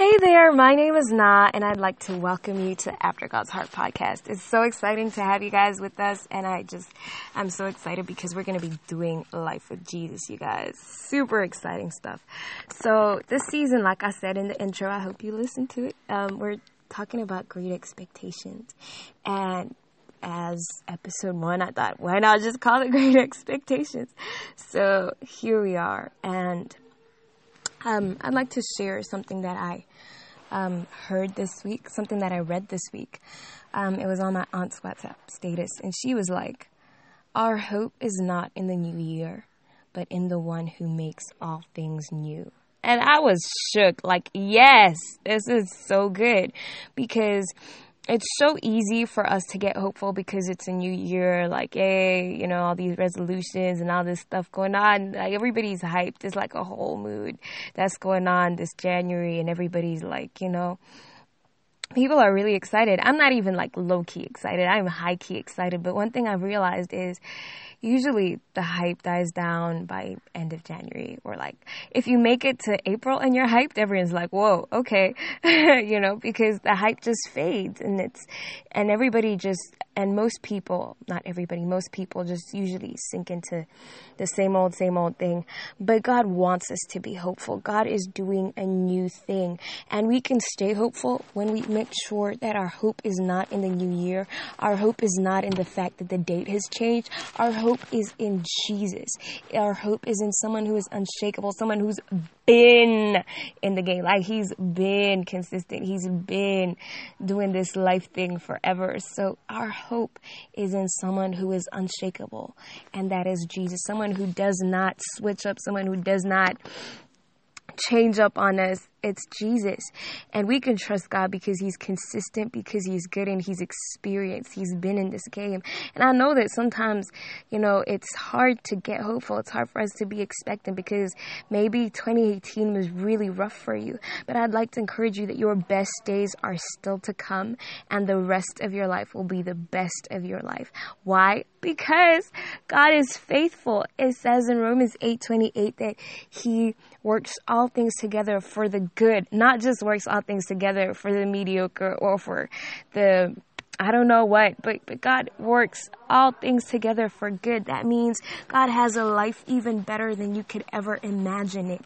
Hey there, my name is Na, and I'd like to welcome you to After God's Heart podcast. It's so exciting to have you guys with us, and I just, I'm so excited because we're going to be doing life with Jesus, you guys. Super exciting stuff. So, this season, like I said in the intro, I hope you listen to it. Um, we're talking about great expectations, and as episode one, I thought, why not just call it Great Expectations? So, here we are, and um, I'd like to share something that I um, heard this week, something that I read this week. Um, it was on my aunt's WhatsApp status, and she was like, Our hope is not in the new year, but in the one who makes all things new. And I was shook, like, yes, this is so good because it's so easy for us to get hopeful because it's a new year, like, hey, you know, all these resolutions and all this stuff going on. Like, everybody's hyped. There's like a whole mood that's going on this January, and everybody's like, you know, people are really excited. I'm not even like low key excited, I'm high key excited. But one thing I've realized is, usually the hype dies down by end of January or like if you make it to April and you're hyped, everyone's like, whoa, okay, you know, because the hype just fades and it's, and everybody just, and most people, not everybody, most people just usually sink into the same old, same old thing. But God wants us to be hopeful. God is doing a new thing and we can stay hopeful when we make sure that our hope is not in the new year. Our hope is not in the fact that the date has changed. Our hope is in Jesus. Our hope is in someone who is unshakable, someone who's been in the game. Like he's been consistent. He's been doing this life thing forever. So our hope is in someone who is unshakable, and that is Jesus. Someone who does not switch up, someone who does not change up on us it's Jesus. And we can trust God because He's consistent, because He's good and He's experienced. He's been in this game. And I know that sometimes, you know, it's hard to get hopeful. It's hard for us to be expectant because maybe 2018 was really rough for you. But I'd like to encourage you that your best days are still to come and the rest of your life will be the best of your life. Why? Because God is faithful. It says in Romans 8:28 that he works all things together for the good, not just works all things together for the mediocre or for the I don't know what, but, but God works all things together for good. That means God has a life even better than you could ever imagine it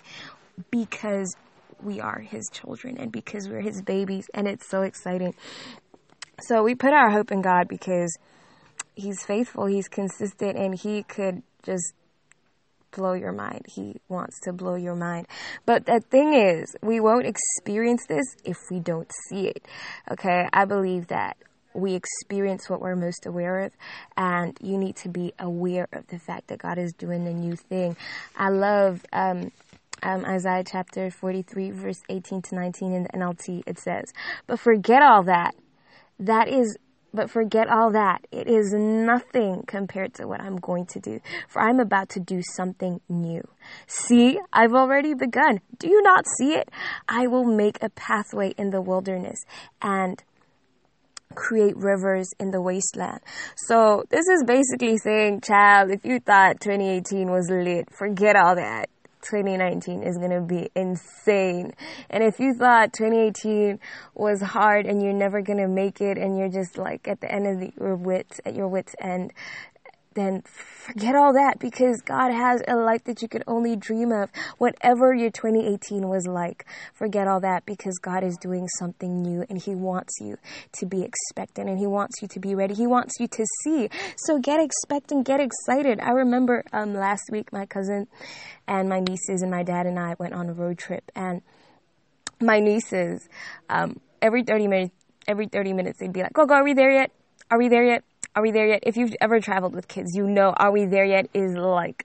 because we are His children and because we're His babies, and it's so exciting. So we put our hope in God because He's faithful, He's consistent, and He could just blow your mind. He wants to blow your mind. But the thing is, we won't experience this if we don't see it. Okay? I believe that we experience what we're most aware of, and you need to be aware of the fact that God is doing a new thing. I love um, um, Isaiah chapter 43, verse 18 to 19 in the NLT. It says, But forget all that. That is but forget all that. It is nothing compared to what I'm going to do, for I'm about to do something new. See, I've already begun. Do you not see it? I will make a pathway in the wilderness and create rivers in the wasteland. So this is basically saying, child, if you thought 2018 was lit, forget all that. 2019 is going to be insane. And if you thought 2018 was hard and you're never going to make it and you're just like at the end of the, your wits, at your wits end, then forget all that because God has a life that you could only dream of. Whatever your 2018 was like, forget all that because God is doing something new and He wants you to be expectant and He wants you to be ready. He wants you to see. So get expectant, get excited. I remember um, last week my cousin and my nieces and my dad and I went on a road trip and my nieces, um, every 30 minutes, every 30 minutes they'd be like, go, go, are we there yet? Are we there yet? Are we there yet? If you've ever traveled with kids, you know, are we there yet is like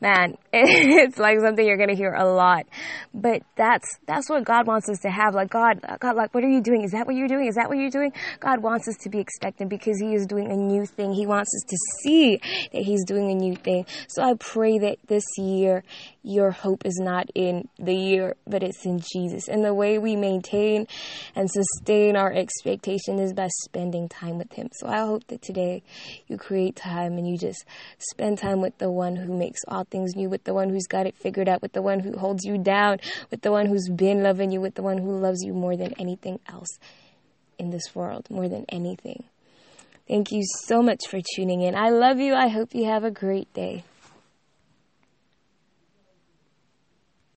man, it's like something you're going to hear a lot. But that's, that's what God wants us to have. Like, God, God, like, what are you doing? Is that what you're doing? Is that what you're doing? God wants us to be expectant because He is doing a new thing. He wants us to see that He's doing a new thing. So I pray that this year, your hope is not in the year, but it's in Jesus. And the way we maintain and sustain our expectation is by spending time with Him. So I hope that today you create time and you just spend time with the one who makes all things new, with the one who's got it figured out, with the one who holds you down, with the one who's been loving you, with the one who loves you more than anything else in this world, more than anything. Thank you so much for tuning in. I love you. I hope you have a great day.